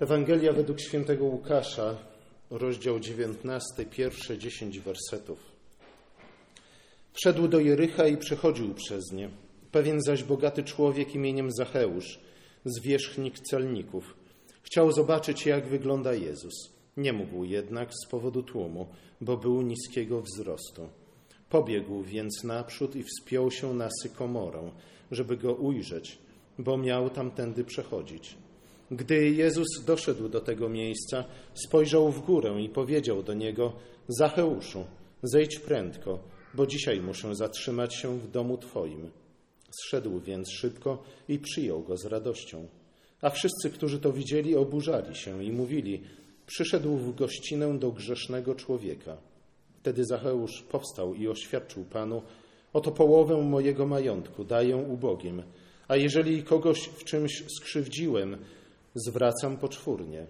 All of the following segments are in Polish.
Ewangelia według świętego Łukasza, rozdział 19, pierwsze 10 wersetów. Wszedł do Jericha i przechodził przez nie. Pewien zaś bogaty człowiek imieniem Zacheusz, zwierzchnik celników, chciał zobaczyć, jak wygląda Jezus. Nie mógł jednak z powodu tłumu, bo był niskiego wzrostu. Pobiegł więc naprzód i wspiął się na sykomorę, żeby go ujrzeć, bo miał tamtędy przechodzić. Gdy Jezus doszedł do tego miejsca, spojrzał w górę i powiedział do niego: Zacheuszu, zejdź prędko, bo dzisiaj muszę zatrzymać się w domu Twoim. Zszedł więc szybko i przyjął go z radością. A wszyscy, którzy to widzieli, oburzali się i mówili: Przyszedł w gościnę do grzesznego człowieka. Wtedy Zacheusz powstał i oświadczył Panu: Oto połowę mojego majątku daję ubogim, a jeżeli kogoś w czymś skrzywdziłem, zwracam poczwórnie.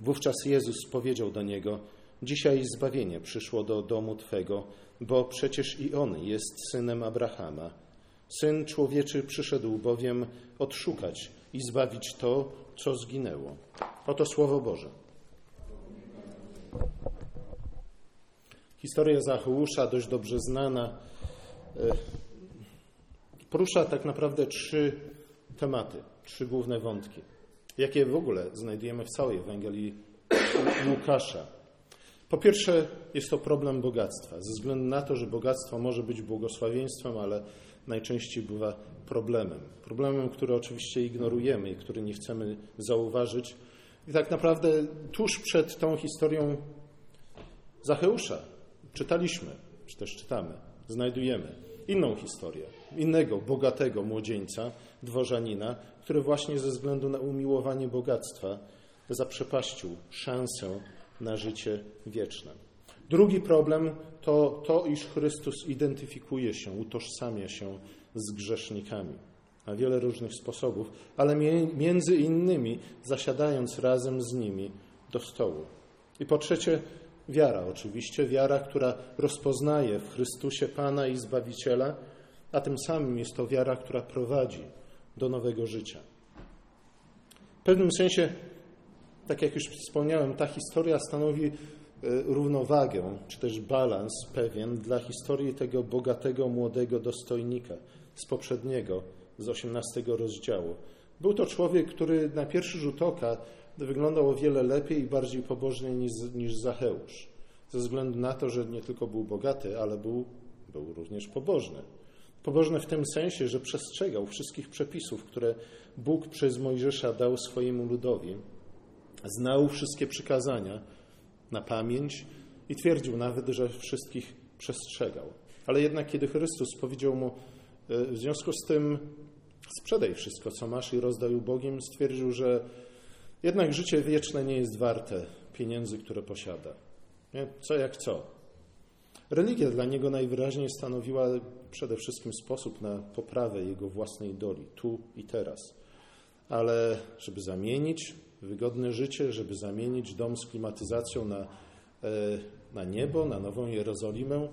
Wówczas Jezus powiedział do niego: Dzisiaj zbawienie przyszło do domu Twego, bo przecież i on jest synem Abrahama. Syn człowieczy przyszedł bowiem odszukać i zbawić to, co zginęło. Oto Słowo Boże. Historia Zacheusza, dość dobrze znana, e, porusza tak naprawdę trzy tematy, trzy główne wątki, jakie w ogóle znajdujemy w całej Ewangelii Łukasza. Po pierwsze, jest to problem bogactwa, ze względu na to, że bogactwo może być błogosławieństwem, ale najczęściej bywa problemem. Problemem, który oczywiście ignorujemy i który nie chcemy zauważyć. I tak naprawdę tuż przed tą historią Zacheusza czytaliśmy, czy też czytamy, znajdujemy inną historię, innego bogatego młodzieńca, dworzanina, który właśnie ze względu na umiłowanie bogactwa zaprzepaścił szansę na życie wieczne. Drugi problem to to, iż Chrystus identyfikuje się, utożsamia się z grzesznikami na wiele różnych sposobów, ale między innymi zasiadając razem z nimi do stołu. I po trzecie, wiara, oczywiście, wiara, która rozpoznaje w Chrystusie Pana i Zbawiciela, a tym samym jest to wiara, która prowadzi do nowego życia. W pewnym sensie, tak jak już wspomniałem, ta historia stanowi E, równowagę, czy też balans pewien dla historii tego bogatego, młodego dostojnika z poprzedniego, z 18 rozdziału. Był to człowiek, który na pierwszy rzut oka wyglądał o wiele lepiej i bardziej pobożnie niż, niż Zacheusz. Ze względu na to, że nie tylko był bogaty, ale był, był również pobożny. Pobożny w tym sensie, że przestrzegał wszystkich przepisów, które Bóg przez Mojżesza dał swojemu ludowi. Znał wszystkie przykazania, na pamięć i twierdził nawet, że wszystkich przestrzegał. Ale jednak, kiedy Chrystus powiedział mu, e, w związku z tym sprzedaj wszystko, co masz i rozdaj ubogim, stwierdził, że jednak życie wieczne nie jest warte pieniędzy, które posiada. Nie? Co jak co. Religia dla niego najwyraźniej stanowiła przede wszystkim sposób na poprawę jego własnej doli, tu i teraz. Ale żeby zamienić wygodne życie, żeby zamienić dom z klimatyzacją na, e, na niebo, na Nową Jerozolimę.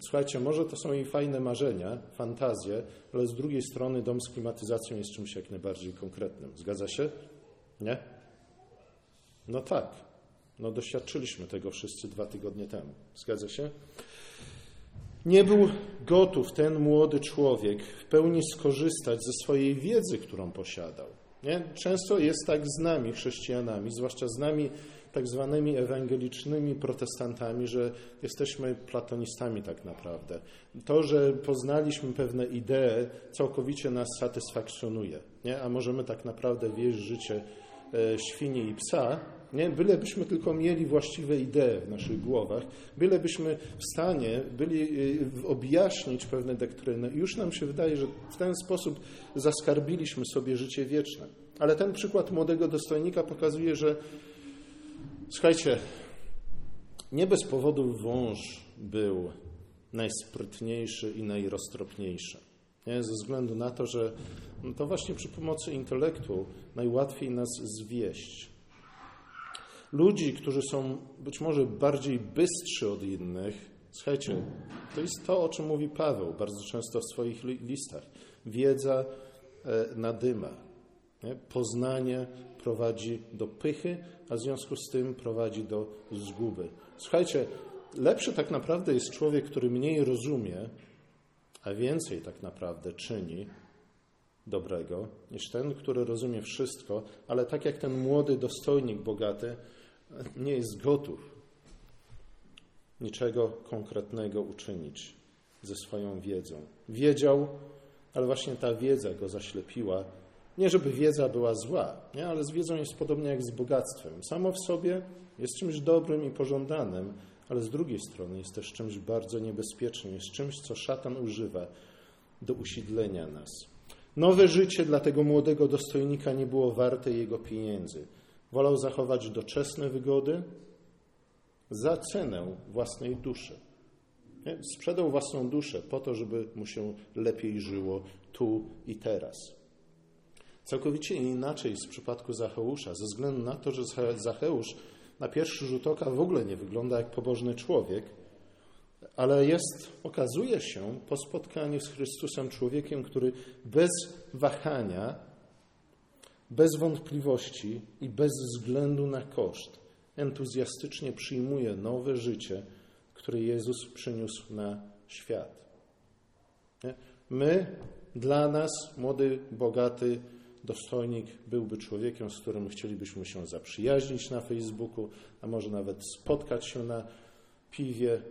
Słuchajcie, może to są jej fajne marzenia, fantazje, ale z drugiej strony dom z klimatyzacją jest czymś jak najbardziej konkretnym. Zgadza się? Nie? No tak. No doświadczyliśmy tego wszyscy dwa tygodnie temu. Zgadza się? Nie był gotów ten młody człowiek w pełni skorzystać ze swojej wiedzy, którą posiadał. Nie? Często jest tak z nami, chrześcijanami, zwłaszcza z nami tak zwanymi ewangelicznymi protestantami, że jesteśmy platonistami tak naprawdę. To, że poznaliśmy pewne idee, całkowicie nas satysfakcjonuje, nie? a możemy tak naprawdę wieść życie e, świni i psa, nie? Bylebyśmy tylko mieli właściwe idee w naszych głowach, bylebyśmy w stanie byli y, objaśnić pewne doktryny. Już nam się wydaje, że w ten sposób zaskarbiliśmy sobie życie wieczne. Ale ten przykład młodego dostojnika pokazuje, że słuchajcie, nie bez powodu wąż był najsprytniejszy i najroztropniejszy. Nie? Ze względu na to, że no to właśnie przy pomocy intelektu najłatwiej nas zwieść ludzi, którzy są być może bardziej bystrzy od innych, słuchajcie, to jest to, o czym mówi Paweł bardzo często w swoich listach. Wiedza e, nadyma. Nie? Poznanie prowadzi do pychy, a w związku z tym prowadzi do zguby. Słuchajcie, lepszy tak naprawdę jest człowiek, który mniej rozumie, a więcej tak naprawdę czyni dobrego, niż ten, który rozumie wszystko, ale tak jak ten młody dostojnik bogaty, nie jest gotów niczego konkretnego uczynić ze swoją wiedzą. Wiedział, ale właśnie ta wiedza go zaślepiła. Nie, żeby wiedza była zła, nie? ale z wiedzą jest podobnie jak z bogactwem. Samo w sobie jest czymś dobrym i pożądanym, ale z drugiej strony jest też czymś bardzo niebezpiecznym, jest czymś, co szatan używa do usidlenia nas. Nowe życie dla tego młodego dostojnika nie było warte jego pieniędzy. Wolał zachować doczesne wygody za cenę własnej duszy. Sprzedał własną duszę po to, żeby mu się lepiej żyło tu i teraz. Całkowicie inaczej jest w przypadku Zacheusza, ze względu na to, że Zacheusz na pierwszy rzut oka w ogóle nie wygląda jak pobożny człowiek, ale jest, okazuje się po spotkaniu z Chrystusem człowiekiem, który bez wahania, bez wątpliwości i bez względu na koszt entuzjastycznie przyjmuje nowe życie, które Jezus przyniósł na świat. My, dla nas, młody, bogaty dostojnik byłby człowiekiem, z którym chcielibyśmy się zaprzyjaźnić na Facebooku, a może nawet spotkać się na piwie.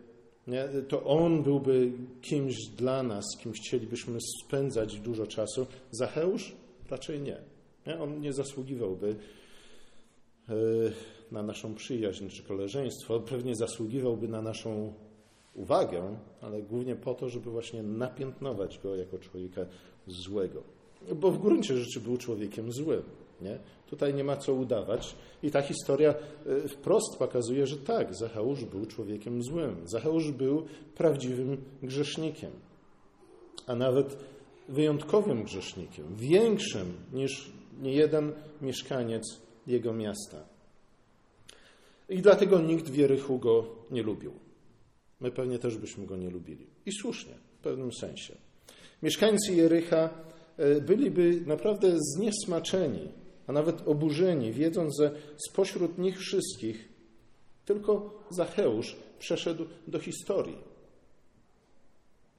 Nie? To on byłby kimś dla nas, kimś chcielibyśmy spędzać dużo czasu. Zacheusz? Raczej nie. Nie? On nie zasługiwałby e, na naszą przyjaźń czy koleżeństwo. Pewnie zasługiwałby na naszą uwagę, ale głównie po to, żeby właśnie napiętnować go jako człowieka złego. Bo w gruncie rzeczy był człowiekiem złym. Nie? Tutaj nie ma co udawać. I ta historia e, wprost pokazuje, że tak, Zacheusz był człowiekiem złym. Zacheusz był prawdziwym grzesznikiem, a nawet wyjątkowym grzesznikiem, większym niż niejeden mieszkaniec jego miasta. I dlatego nikt w Jerychu go nie lubił. My pewnie też byśmy go nie lubili. I słusznie, w pewnym sensie. Mieszkańcy Jerycha e, byliby naprawdę zniesmaczeni, a nawet oburzeni, wiedząc, że spośród nich wszystkich tylko Zacheusz przeszedł do historii.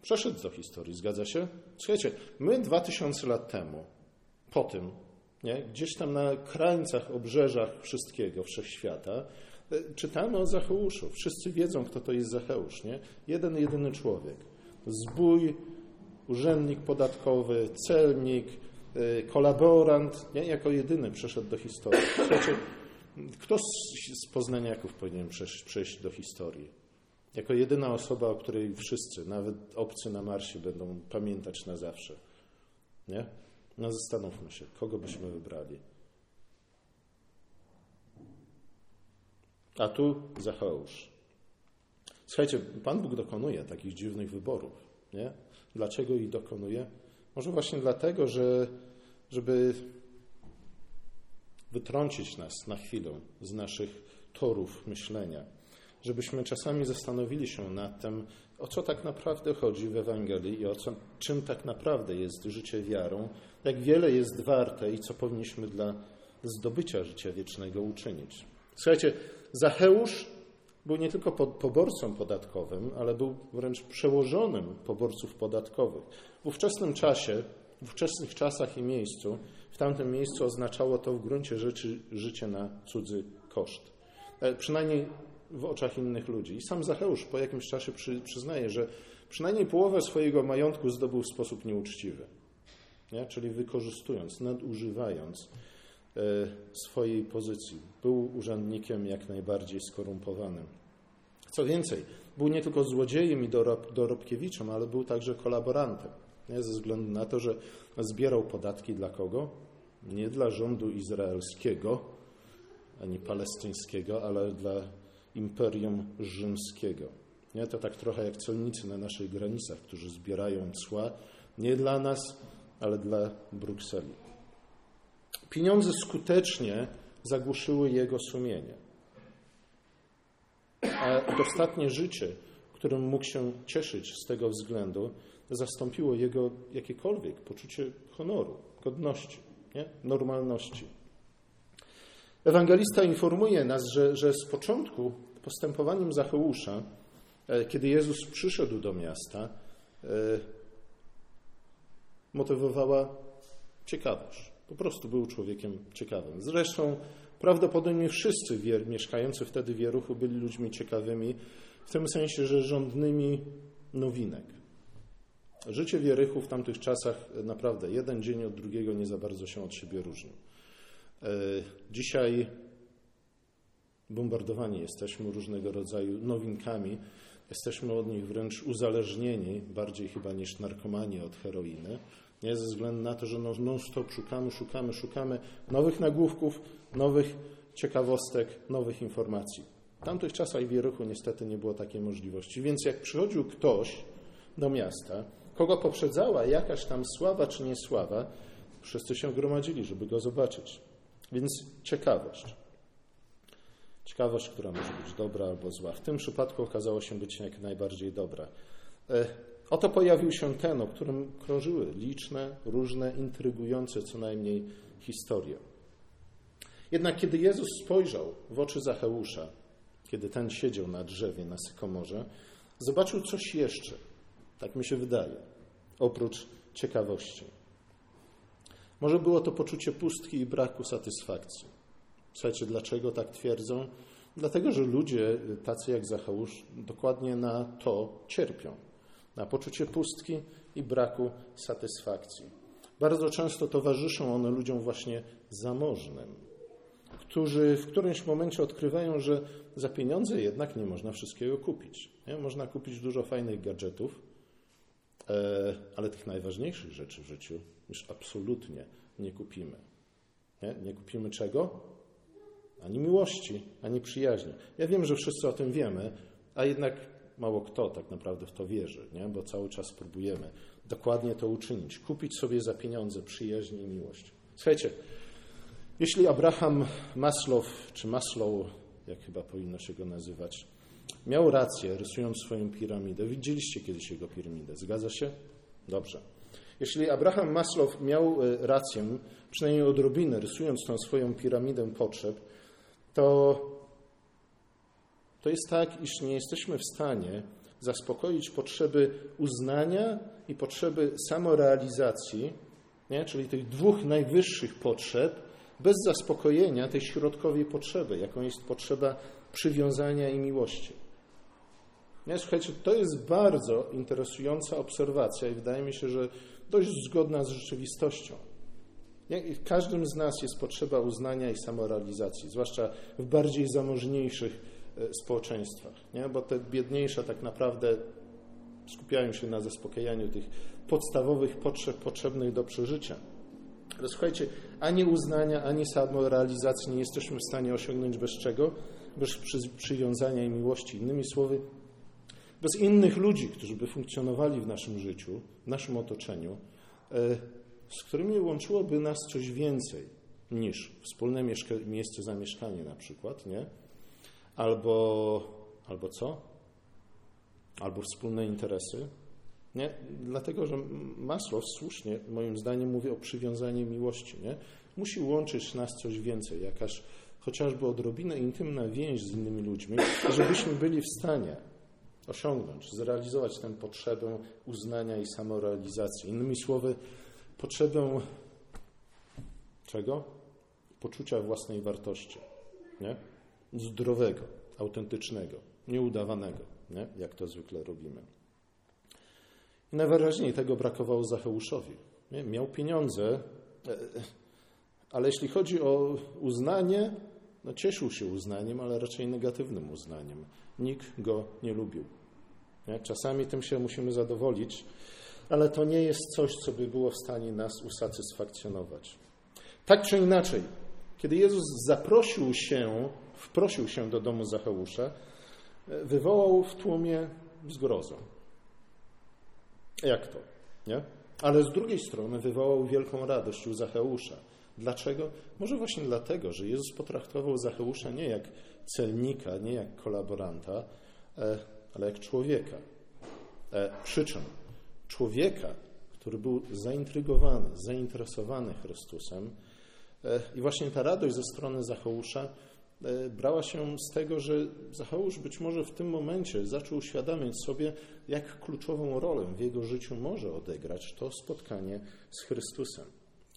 Przeszedł do historii, zgadza się? Słuchajcie, my dwa tysiące lat temu, po tym, nie, gdzieś tam na krańcach, obrzeżach wszystkiego, wszechświata, E, czytamy o Zacheuszu. Wszyscy wiedzą, kto to jest Zacheusz. Nie? Jeden, jedyny człowiek. Zbój, urzędnik podatkowy, celnik, e, kolaborant, nie? jako jedyny przeszedł do historii. Słuchajcie, kto z, poznaniaków powinien przejść do historii? Jako jedyna osoba, o której wszyscy, nawet obcy na Marsie, będą pamiętać na zawsze. Nie? No zastanówmy się, kogo byśmy wybrali. a tu Zacheusz. Słuchajcie, Pan Bóg dokonuje takich dziwnych wyborów. Nie? Dlaczego ich dokonuje? Może właśnie dlatego, że żeby wytrącić nas na chwilę z naszych torów myślenia, żebyśmy czasami zastanowili się nad tym, o co tak naprawdę chodzi w Ewangelii i o co, czym tak naprawdę jest życie wiarą, jak wiele jest warte i co powinniśmy dla zdobycia życia wiecznego uczynić. Słuchajcie, Zacheusz był nie tylko poborcą podatkowym, ale był wręcz przełożonym poborców podatkowych. W ówczesnym czasie, w ówczesnych czasach i miejscu, w tamtym miejscu oznaczało to w gruncie rzeczy życie na cudzy koszt. E, przynajmniej w oczach innych ludzi. I sam Zacheusz po jakimś czasie przy, przyznaje, że przynajmniej połowę swojego majątku zdobył w sposób nieuczciwy. Nie? Czyli wykorzystując, nadużywając E, swojej pozycji. Był urzędnikiem jak najbardziej skorumpowanym. Co więcej, był nie tylko złodziejem i dorob, dorobkiewiczem, ale był także kolaborantem. Nie? Ze względu na to, że zbierał podatki dla kogo? Nie dla rządu izraelskiego ani palestyńskiego, ale dla imperium rzymskiego. Nie? To tak trochę jak celnicy na naszych granicach, którzy zbierają cła nie dla nas, ale dla Brukseli. Pieniądze skutecznie zagłuszyły jego sumienie. A dostatnie życie, którym mógł się cieszyć z tego względu, zastąpiło jego jakiekolwiek poczucie honoru, godności. nie? normalności. Ewangelista informuje nas, że, że z początku postępowaniem Zacheusza, e, kiedy Jezus przyszedł do miasta, e, motywowała ciekawość. Po prostu był człowiekiem ciekawym. Zresztą prawdopodobnie wszyscy mieszkający wtedy w Jeruchu byli ludźmi ciekawymi, w tym sensie, że rządnymi nowinek. Życie w Jerychu w tamtych czasach naprawdę jeden dzień od drugiego nie za bardzo się od siebie różnił. E, dzisiaj bombardowani jesteśmy różnego rodzaju nowinkami. Jesteśmy od nich wręcz uzależnieni, bardziej chyba niż narkomani od heroiny. Nie? Ze względu na to, że no, non-stop szukamy, szukamy, szukamy nowych nagłówków, nowych ciekawostek, nowych informacji. W tamtych czasach w Jeruchu niestety nie było takiej możliwości. Więc jak przychodził ktoś do miasta, kogo poprzedzała jakaś tam sława czy niesława, wszyscy się gromadzili, żeby go zobaczyć. Więc ciekawość. Ciekawość, która może być dobra albo zła. W tym przypadku okazało się być jak najbardziej dobra. E, oto pojawił się ten, o którym krążyły liczne, różne, intrygujące co najmniej historie. Jednak kiedy Jezus spojrzał w oczy Zacheusza, kiedy ten siedział na drzewie na sykomorze, zobaczył coś jeszcze, tak mi się wydaje, oprócz ciekawości. Może było to poczucie pustki i braku satysfakcji. Słuchajcie, dlaczego tak twierdzą? Dlatego, że ludzie tacy jak Zacheusz dokładnie na to cierpią. Na poczucie pustki i braku satysfakcji. Bardzo często towarzyszą one ludziom właśnie zamożnym, którzy w którymś momencie odkrywają, że za pieniądze jednak nie można wszystkiego kupić. Nie? Można kupić dużo fajnych gadżetów, e, ale tych najważniejszych rzeczy w życiu już absolutnie nie kupimy. Nie, nie kupimy czego? Ani miłości, ani przyjaźni. Ja wiem, że wszyscy o tym wiemy, a jednak mało kto tak naprawdę w to wierzy, nie? bo cały czas próbujemy dokładnie to uczynić. Kupić sobie za pieniądze przyjaźń i miłość. Słuchajcie, jeśli Abraham Maslow, czy Maslow, jak chyba powinno się go nazywać, miał rację, rysując swoją piramidę, widzieliście kiedyś jego piramidę, zgadza się? Dobrze. Jeśli Abraham Maslow miał e, rację, przynajmniej odrobinę, rysując tą swoją piramidę potrzeb, to, to jest tak, iż nie jesteśmy w stanie zaspokoić potrzeby uznania i potrzeby samorealizacji, nie? czyli tych dwóch najwyższych potrzeb, bez zaspokojenia tej środkowej potrzeby, jaką jest potrzeba przywiązania i miłości. Nie? Słuchajcie, to jest bardzo interesująca obserwacja i wydaje mi się, że dość zgodna z rzeczywistością. W każdym z nas jest potrzeba uznania i samorealizacji, zwłaszcza w bardziej zamożniejszych e, społeczeństwach, nie? bo te biedniejsze tak naprawdę skupiają się na zaspokajaniu tych podstawowych potrzeb potrzebnych do przeżycia. Ale słuchajcie, ani uznania, ani samorealizacji nie jesteśmy w stanie osiągnąć bez czego? Bez przywiązania i miłości. Innymi słowy, bez innych ludzi, którzy by funkcjonowali w naszym życiu, w naszym otoczeniu, e, z którymi łączyłoby nas coś więcej niż wspólne miejsce zamieszkania na przykład, nie? Albo, albo co? Albo wspólne interesy. Nie? Dlatego, że Maslow słusznie, moim zdaniem, mówi o przywiązaniu miłości. Nie? Musi łączyć nas coś więcej, jakaś chociażby odrobinę intymna więź z innymi ludźmi, żebyśmy byli w stanie osiągnąć, zrealizować tę potrzebę uznania i samorealizacji. Innymi słowy, potrzebę czego? Poczucia własnej wartości. Nie? Zdrowego, autentycznego, nieudawanego, nie? jak to zwykle robimy. I najwyraźniej tego brakowało Zacheuszowi. Nie? Miał pieniądze, e, ale jeśli chodzi o uznanie, no cieszył się uznaniem, ale raczej negatywnym uznaniem. Nikt go nie lubił. Nie? Czasami tym się musimy zadowolić, ale to nie jest coś, co by było w stanie nas usatysfakcjonować. Tak czy inaczej, kiedy Jezus zaprosił się, wprosił się do domu Zacheusza, wywołał w tłumie zgrozę. Jak to? Nie? Ale z drugiej strony wywołał wielką radość u Zacheusza. Dlaczego? Może właśnie dlatego, że Jezus potraktował Zacheusza nie jak celnika, nie jak kolaboranta, e, ale jak człowieka. E, przyczyn człowieka, który był zaintrygowany, zainteresowany Chrystusem, E, I właśnie ta radość ze strony Zacheusza e, brała się z tego, że Zacheusz być może w tym momencie zaczął uświadamiać sobie, jak kluczową rolę w jego życiu może odegrać to spotkanie z Chrystusem.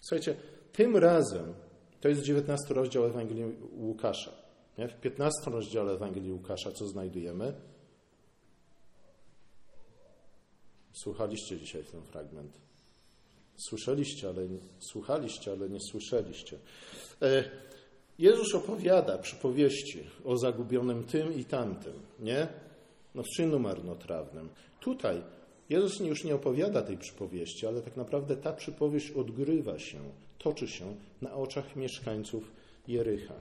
Słuchajcie, tym razem, to jest 19 rozdział Ewangelii Łukasza. Nie? W 15 rozdziale Ewangelii Łukasza co znajdujemy? Słuchaliście dzisiaj ten fragment. Słyszeliście, ale słuchaliście, ale nie słyszeliście. E, Jezus opowiada przypowieści o zagubionym tym i tamtym, nie? No w czynu marnotrawnym. Tutaj Jezus już nie opowiada tej przypowieści, ale tak naprawdę ta przypowieść odgrywa się, toczy się na oczach mieszkańców Jericha.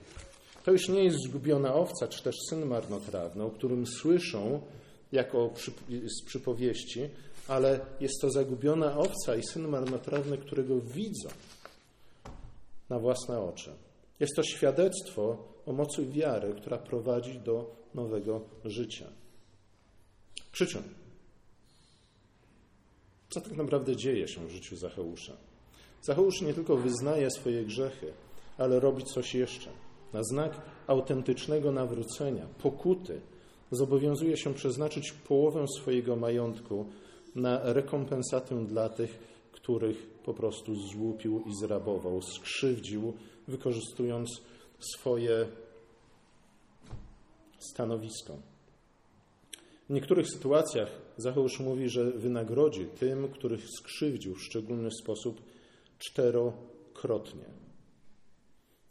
To już nie jest zgubiona owca, czy też syn marnotrawny, o którym słyszą jako z przypowieści, ale jest to zagubiona owca i syn marnotrawny, którego widzą na własne oczy. Jest to świadectwo o mocy wiary, która prowadzi do nowego życia. Przy? Co tak naprawdę dzieje się w życiu Zacheusza? Zacheusz nie tylko wyznaje swoje grzechy, ale robi coś jeszcze. Na znak autentycznego nawrócenia, pokuty, zobowiązuje się przeznaczyć połowę swojego majątku na rekompensatę dla tych, których po prostu złupił i zrabował, skrzywdził, wykorzystując swoje stanowisko. W niektórych sytuacjach Zacheusz mówi, że wynagrodzi tym, których skrzywdził w szczególny sposób czterokrotnie.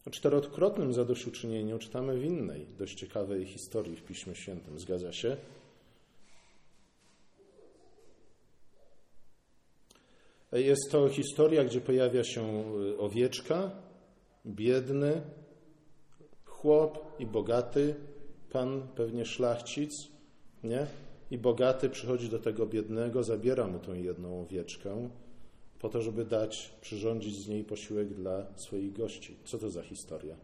O czterokrotnym zadośćuczynieniu czytamy w innej, dość ciekawej historii w Piśmie Świętym. Zgadza się? Jest to historia, gdzie pojawia się y, owieczka, biedny, chłop i bogaty, pan pewnie szlachcic, nie? I bogaty przychodzi do tego biednego, zabiera mu tą jedną owieczkę, po to, żeby dać, przyrządzić z niej posiłek dla swoich gości. Co to za historia?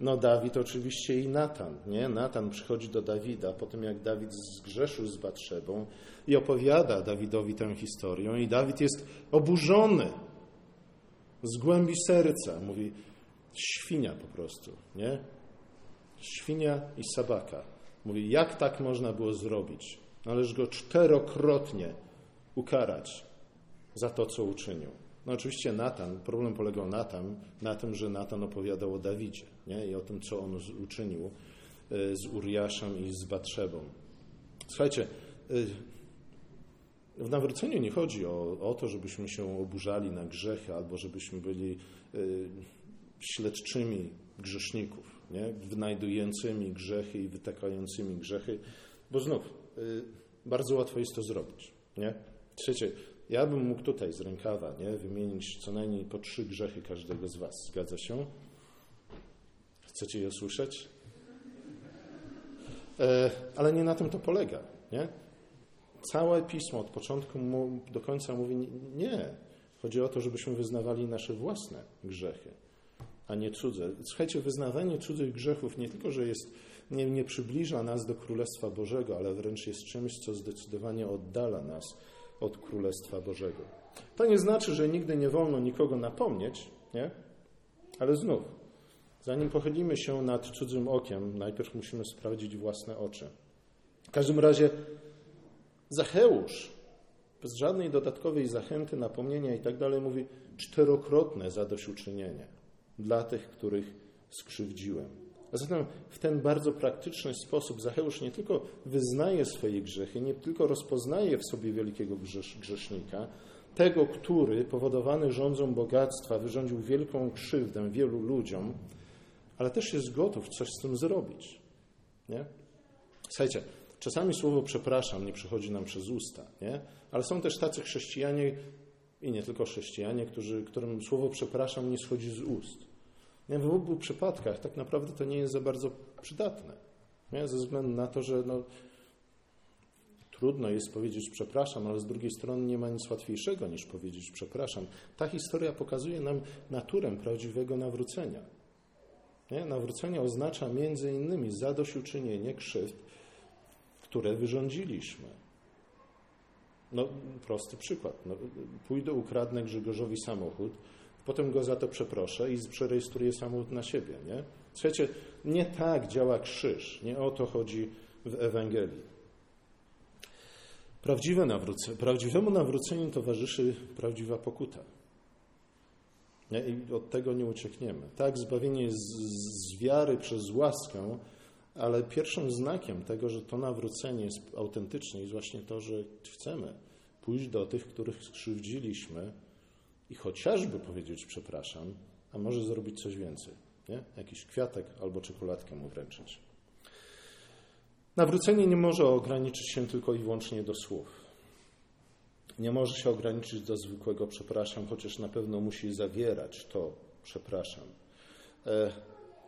No Dawid oczywiście i Natan, nie? Natan przychodzi do Dawida po tym, jak Dawid zgrzeszył z Batrzebą i opowiada Dawidowi tę historię i Dawid jest oburzony z głębi serca. Mówi, świnia po prostu, nie? Świnia i sabaka. Mówi, jak tak można było zrobić? Należy go czterokrotnie ukarać za to, co uczynił. No oczywiście Natan, problem polegał na na tym, że Natan opowiadał o Dawidzie nie? i o tym, co on uczynił e, z Uriaszem i z Batrzebą. Słuchajcie, e, w nawróceniu nie chodzi o, o to, żebyśmy się oburzali na grzechy albo żebyśmy byli e, śledczymi grzeszników, nie? wynajdującymi grzechy i wytakającymi grzechy, bo znów bardzo łatwo jest to zrobić. Nie? Trzecie, ja bym mógł tutaj z rękawa nie, wymienić co najmniej po trzy grzechy każdego z Was. Zgadza się? Chcecie je usłyszeć? E, ale nie na tym to polega. Nie? Całe pismo od początku do końca mówi nie. Chodzi o to, żebyśmy wyznawali nasze własne grzechy, a nie cudze. Słuchajcie, wyznawanie cudzych grzechów nie tylko, że jest, nie, nie przybliża nas do Królestwa Bożego, ale wręcz jest czymś, co zdecydowanie oddala nas od Królestwa Bożego. To nie znaczy, że nigdy nie wolno nikogo napomnieć, nie? Ale znów, zanim pochylimy się nad cudzym okiem, najpierw musimy sprawdzić własne oczy. W każdym razie Zacheusz, bez żadnej dodatkowej zachęty, napomnienia i tak dalej, mówi czterokrotne zadośćuczynienie dla tych, których skrzywdziłem. A zatem w ten bardzo praktyczny sposób Zacheusz nie tylko wyznaje swoje grzechy, nie tylko rozpoznaje w sobie wielkiego grzesznika, tego, który powodowany rządzą bogactwa wyrządził wielką krzywdę wielu ludziom, ale też jest gotów coś z tym zrobić. Nie? Słuchajcie, czasami słowo przepraszam nie przychodzi nam przez usta, nie? ale są też tacy chrześcijanie i nie tylko chrześcijanie, którzy, którym słowo przepraszam nie schodzi z ust. W obu przypadkach tak naprawdę to nie jest za bardzo przydatne. Nie? Ze względu na to, że no, trudno jest powiedzieć przepraszam, ale z drugiej strony nie ma nic łatwiejszego niż powiedzieć przepraszam. Ta historia pokazuje nam naturę prawdziwego nawrócenia. Nie? Nawrócenie oznacza między innymi zadośćuczynienie krzywd, które wyrządziliśmy. No, prosty przykład. No, pójdę, ukradnę Grzegorzowi samochód, potem go za to przeproszę i przerejestruję samochód na siebie. Nie? Słuchajcie, nie tak działa krzyż. Nie o to chodzi w Ewangelii. Prawdziwe nawrócenie, prawdziwemu nawróceniu towarzyszy prawdziwa pokuta. Nie? I od tego nie uciekniemy. Tak, zbawienie z wiary przez łaskę, ale pierwszym znakiem tego, że to nawrócenie jest autentyczne, jest właśnie to, że chcemy pójść do tych, których skrzywdziliśmy i chociażby powiedzieć przepraszam, a może zrobić coś więcej. Nie? Jakiś kwiatek albo czekoladkę mu wręczyć. Nawrócenie nie może ograniczyć się tylko i wyłącznie do słów. Nie może się ograniczyć do zwykłego przepraszam, chociaż na pewno musi zawierać to przepraszam. E,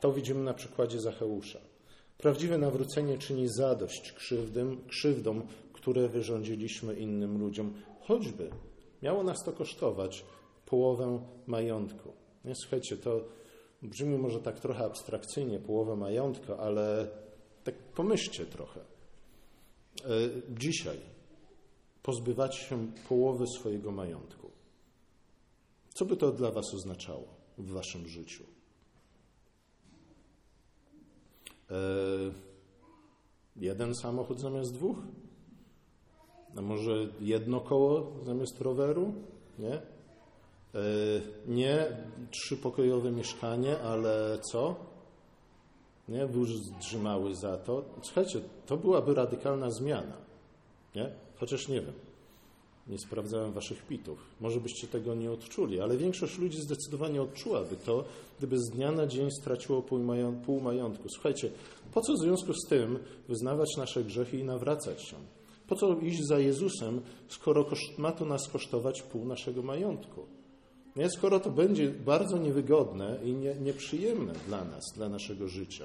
to widzimy na przykładzie Zacheusza. Prawdziwe nawrócenie czyni zadość krzywdym, krzywdom, które wyrządziliśmy innym ludziom, choćby miało nas to kosztować połowę majątku. Nie, słuchajcie, to brzmi może tak trochę abstrakcyjnie, połowę majątku, ale tak pomyślcie trochę. E, dzisiaj pozbywać się połowy swojego majątku. Co by to dla Was oznaczało w Waszym życiu? E, jeden samochód zamiast dwóch? A może jedno koło zamiast roweru? Nie? E, nie trzypokojowe mieszkanie, ale co? Nie? Wóz drzymały za to. Słuchajcie, to byłaby radykalna zmiana. Nie? Chociaż nie wiem. Nie sprawdzałem waszych pitów. Może byście tego nie odczuli, ale większość ludzi zdecydowanie odczułaby to, gdyby z dnia na dzień straciło pół majątku. Słuchajcie, po co w związku z tym wyznawać nasze grzechy i nawracać się? Po co iść za Jezusem, skoro ma to nas kosztować pół naszego majątku? Nie? Skoro to będzie bardzo niewygodne i nie, nieprzyjemne dla nas, dla naszego życia,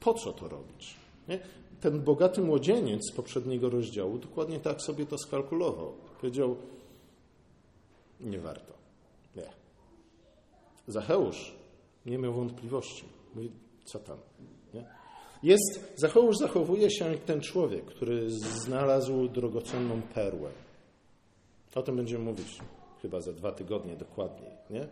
po co to robić? Nie? Ten bogaty młodzieniec z poprzedniego rozdziału dokładnie tak sobie to skalkulował. Powiedział, nie warto. Nie. Zacheusz nie miał wątpliwości. Mówi, co tam? Nie? Jest, Zacheusz zachowuje się jak ten człowiek, który znalazł drogocenną perłę. O tym będziemy mówić chyba za dwa tygodnie dokładniej. Nie? E,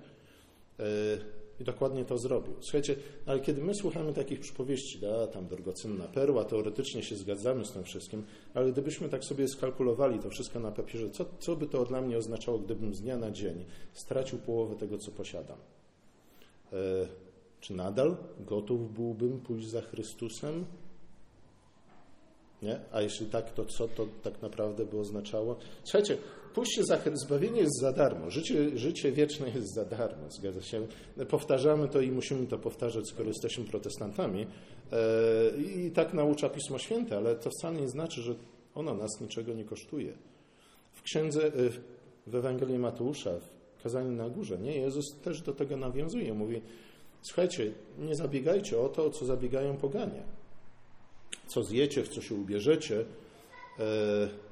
I dokładnie to zrobił. Słuchajcie, ale kiedy my słuchamy takich przypowieści, da, tam drogocenna perła, teoretycznie się zgadzamy z tym wszystkim, ale gdybyśmy tak sobie skalkulowali to wszystko na papierze, co, co by to dla mnie oznaczało, gdybym z dnia na dzień stracił połowę tego, co posiadam? E, czy nadal gotów byłbym pójść za Chrystusem? Nie? A jeśli tak, to co to tak naprawdę by oznaczało? Słuchajcie, pójście za zbawienie jest za darmo. Życie, życie wieczne jest za darmo. Zgadza się. Powtarzamy to i musimy to powtarzać, skoro jesteśmy protestantami. E, I tak naucza Pismo Święte, ale to wcale nie znaczy, że ono nas niczego nie kosztuje. W księdze, e, w Ewangelii Mateusza, w kazaniu na górze, nie? Jezus też do tego nawiązuje. Mówi, słuchajcie, nie zabiegajcie o to, o co zabiegają poganie co zjecie, w co się ubierzecie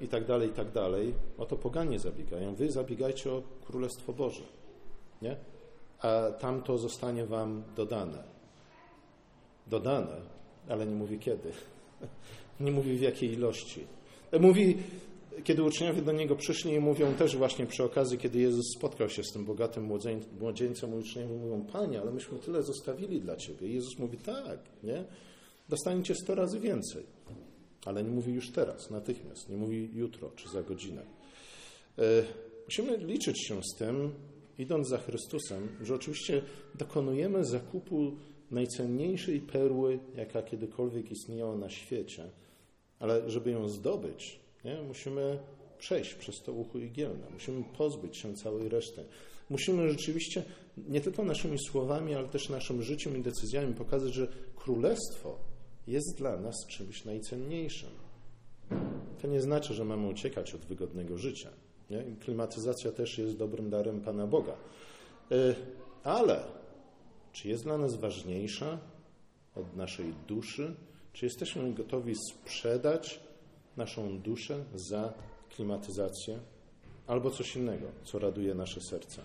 i tak dalej, i tak dalej, o to poganie zabiegają. Wy zabiegajcie o Królestwo Boże, nie? A tam to zostanie wam dodane. Dodane, ale nie mówi kiedy. Nie mówi w jakiej ilości. E, mówi, kiedy uczniowie do niego przyszli i mówią też właśnie przy okazji, kiedy Jezus spotkał się z tym bogatym młodzieńcem, uczniowie mówią, Panie, ale myśmy tyle zostawili dla Ciebie. I Jezus mówi, tak, nie? dostaniecie 100 razy więcej. Ale nie mówi już teraz, natychmiast, nie mówi jutro czy za godzinę. E, musimy liczyć się z tym, idąc za Chrystusem, że oczywiście dokonujemy zakupu najcenniejszej perły, jaka kiedykolwiek istniała na świecie, ale żeby ją zdobyć, nie, musimy przejść przez to ucho igielne, musimy pozbyć się całej reszty. Musimy rzeczywiście nie tylko naszymi słowami, ale też naszym życiem i decyzjami pokazać, że królestwo jest dla nas czymś najcenniejszym. To nie znaczy, że mamy uciekać od wygodnego życia. Nie? Klimatyzacja też jest dobrym darem Pana Boga. E, ale czy jest dla nas ważniejsza od naszej duszy? Czy jesteśmy gotowi sprzedać naszą duszę za klimatyzację albo coś innego, co raduje nasze serce?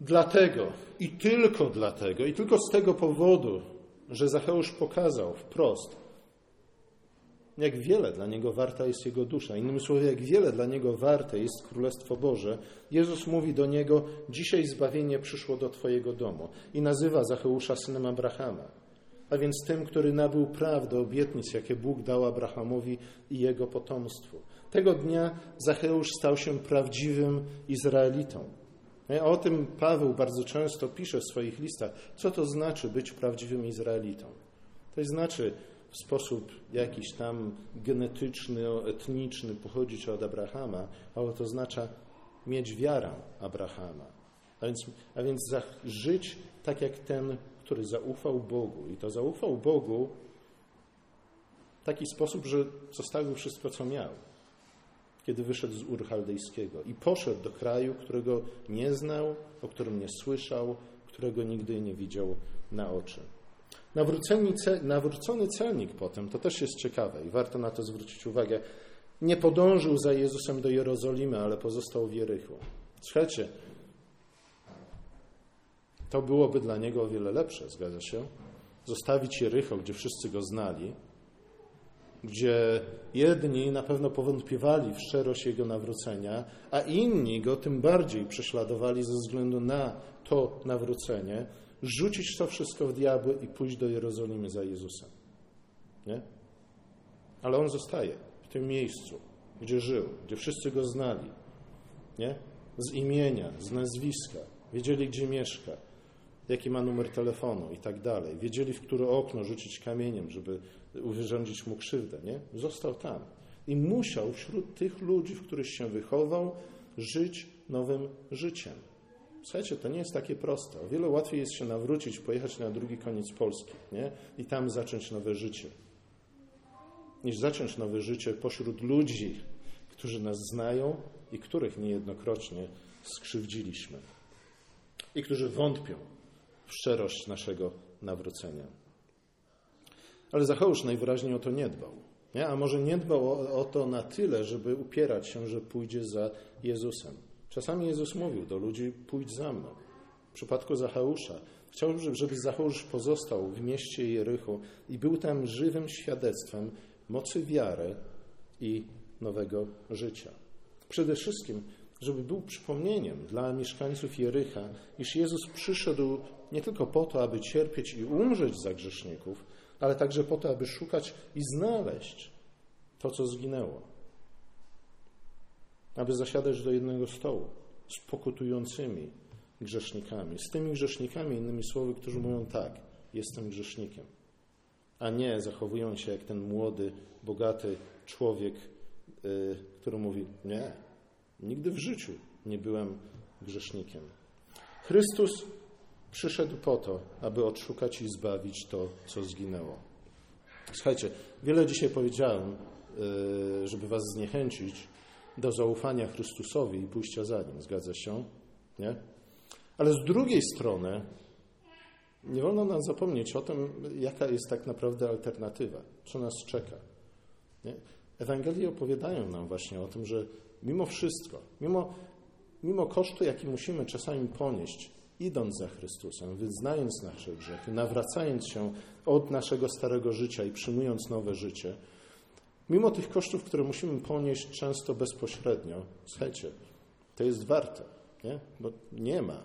Dlatego i tylko dlatego, i tylko z tego powodu że Zacheusz pokazał wprost, jak wiele dla niego warta jest jego dusza. Innymi słowy, jak wiele dla niego warte jest Królestwo Boże. Jezus mówi do niego: Dzisiaj zbawienie przyszło do Twojego domu i nazywa Zacheusza synem Abrahama, a więc tym, który nabył prawdę obietnic, jakie Bóg dał Abrahamowi i jego potomstwu. Tego dnia Zacheusz stał się prawdziwym Izraelitą. O tym Paweł bardzo często pisze w swoich listach. Co to znaczy być prawdziwym Izraelitą? To znaczy w sposób jakiś tam genetyczny, etniczny pochodzić od Abrahama, ale to oznacza mieć wiarę Abrahama. A więc, a więc żyć tak jak ten, który zaufał Bogu. I to zaufał Bogu w taki sposób, że zostawił wszystko, co miał kiedy wyszedł z Ur Chaldejskiego i poszedł do kraju, którego nie znał, o którym nie słyszał, którego nigdy nie widział na oczy. Nawrócony celnik potem, to też jest ciekawe i warto na to zwrócić uwagę, nie podążył za Jezusem do Jerozolimy, ale pozostał w Jerychu. Słuchajcie, to byłoby dla niego o wiele lepsze, zgadza się? Zostawić Jericho, gdzie wszyscy go znali, gdzie jedni na pewno powątpiewali w szczerość jego nawrócenia, a inni go tym bardziej prześladowali ze względu na to nawrócenie, rzucić to wszystko w diabły i pójść do Jerozolimy za Jezusem. Nie? Ale on zostaje w tym miejscu, gdzie żył, gdzie wszyscy go znali. Nie? Z imienia, z nazwiska. Wiedzieli, gdzie mieszka, jaki ma numer telefonu i tak dalej. Wiedzieli, w które okno rzucić kamieniem, żeby wyrządzić mu krzywdę. Nie? Został tam. I musiał wśród tych ludzi, w których się wychował, żyć nowym życiem. Słuchajcie, to nie jest takie proste. O wiele łatwiej jest się nawrócić, pojechać na drugi koniec Polski nie? i tam zacząć nowe życie. Niż zacząć nowe życie pośród ludzi, którzy nas znają i których niejednokrotnie skrzywdziliśmy. I którzy wątpią w szczerość naszego nawrócenia. Ale Zacheusz najwyraźniej o to nie dbał. Nie? A może nie dbał o, o to na tyle, żeby upierać się, że pójdzie za Jezusem. Czasami Jezus mówił do ludzi: pójdź za mną. W przypadku Zacheusza chciałbym, żeby Zacheusz pozostał w mieście Jerychu i był tam żywym świadectwem mocy wiary i nowego życia. Przede wszystkim, żeby był przypomnieniem dla mieszkańców Jerycha, iż Jezus przyszedł nie tylko po to, aby cierpieć i umrzeć za grzeszników, ale także po to, aby szukać i znaleźć to, co zginęło. Aby zasiadać do jednego stołu z pokutującymi grzesznikami, z tymi grzesznikami, innymi słowy, którzy mówią tak, jestem grzesznikiem, a nie zachowują się jak ten młody, bogaty człowiek, yy, który mówi, nie, nigdy w życiu nie byłem grzesznikiem. Chrystus Przyszedł po to, aby odszukać i zbawić to, co zginęło. Słuchajcie, wiele dzisiaj powiedziałem, y, żeby Was zniechęcić do zaufania Chrystusowi i pójścia za Nim. Zgadza się? Nie? Ale z drugiej strony nie wolno nam zapomnieć o tym, jaka jest tak naprawdę alternatywa, co nas czeka. Nie? Ewangelie opowiadają nam właśnie o tym, że mimo wszystko, mimo, mimo kosztu, jaki musimy czasami ponieść, idąc za Chrystusem, wyznając nasze grzechy, nawracając się od naszego starego życia i przyjmując nowe życie, mimo tych kosztów, które musimy ponieść często bezpośrednio, słuchajcie, to jest warte, nie? bo nie ma.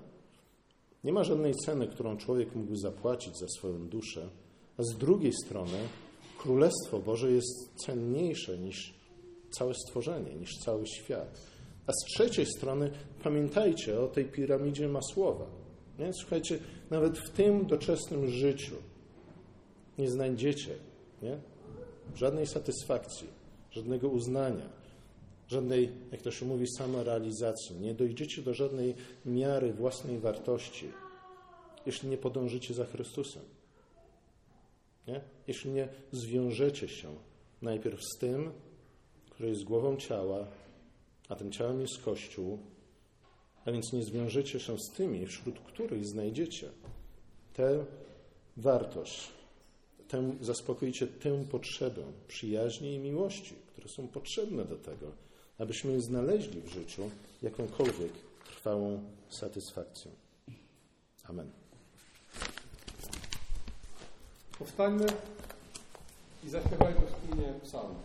Nie ma żadnej ceny, którą człowiek mógł zapłacić za swoją duszę, a z drugiej strony Królestwo Boże jest cenniejsze niż całe stworzenie, niż cały świat. A z trzeciej strony pamiętajcie o tej piramidzie Masłowa. Nie? Słuchajcie, nawet w tym doczesnym życiu nie znajdziecie nie? żadnej satysfakcji, żadnego uznania, żadnej, jak to się mówi, samorealizacji. Nie dojdziecie do żadnej miary własnej wartości, jeśli nie podążycie za Chrystusem. Nie? Jeśli nie zwiążecie się najpierw z tym, który jest głową ciała, a tym ciałem jest Kościół, a więc nie zwiążecie się z tymi, wśród których znajdziecie tę wartość, tę, zaspokoicie tę potrzebę przyjaźni i miłości, które są potrzebne do tego, abyśmy znaleźli w życiu jakąkolwiek trwałą satysfakcję. Amen. Powstańmy. i zaśpiewajmy wspólnie psalm.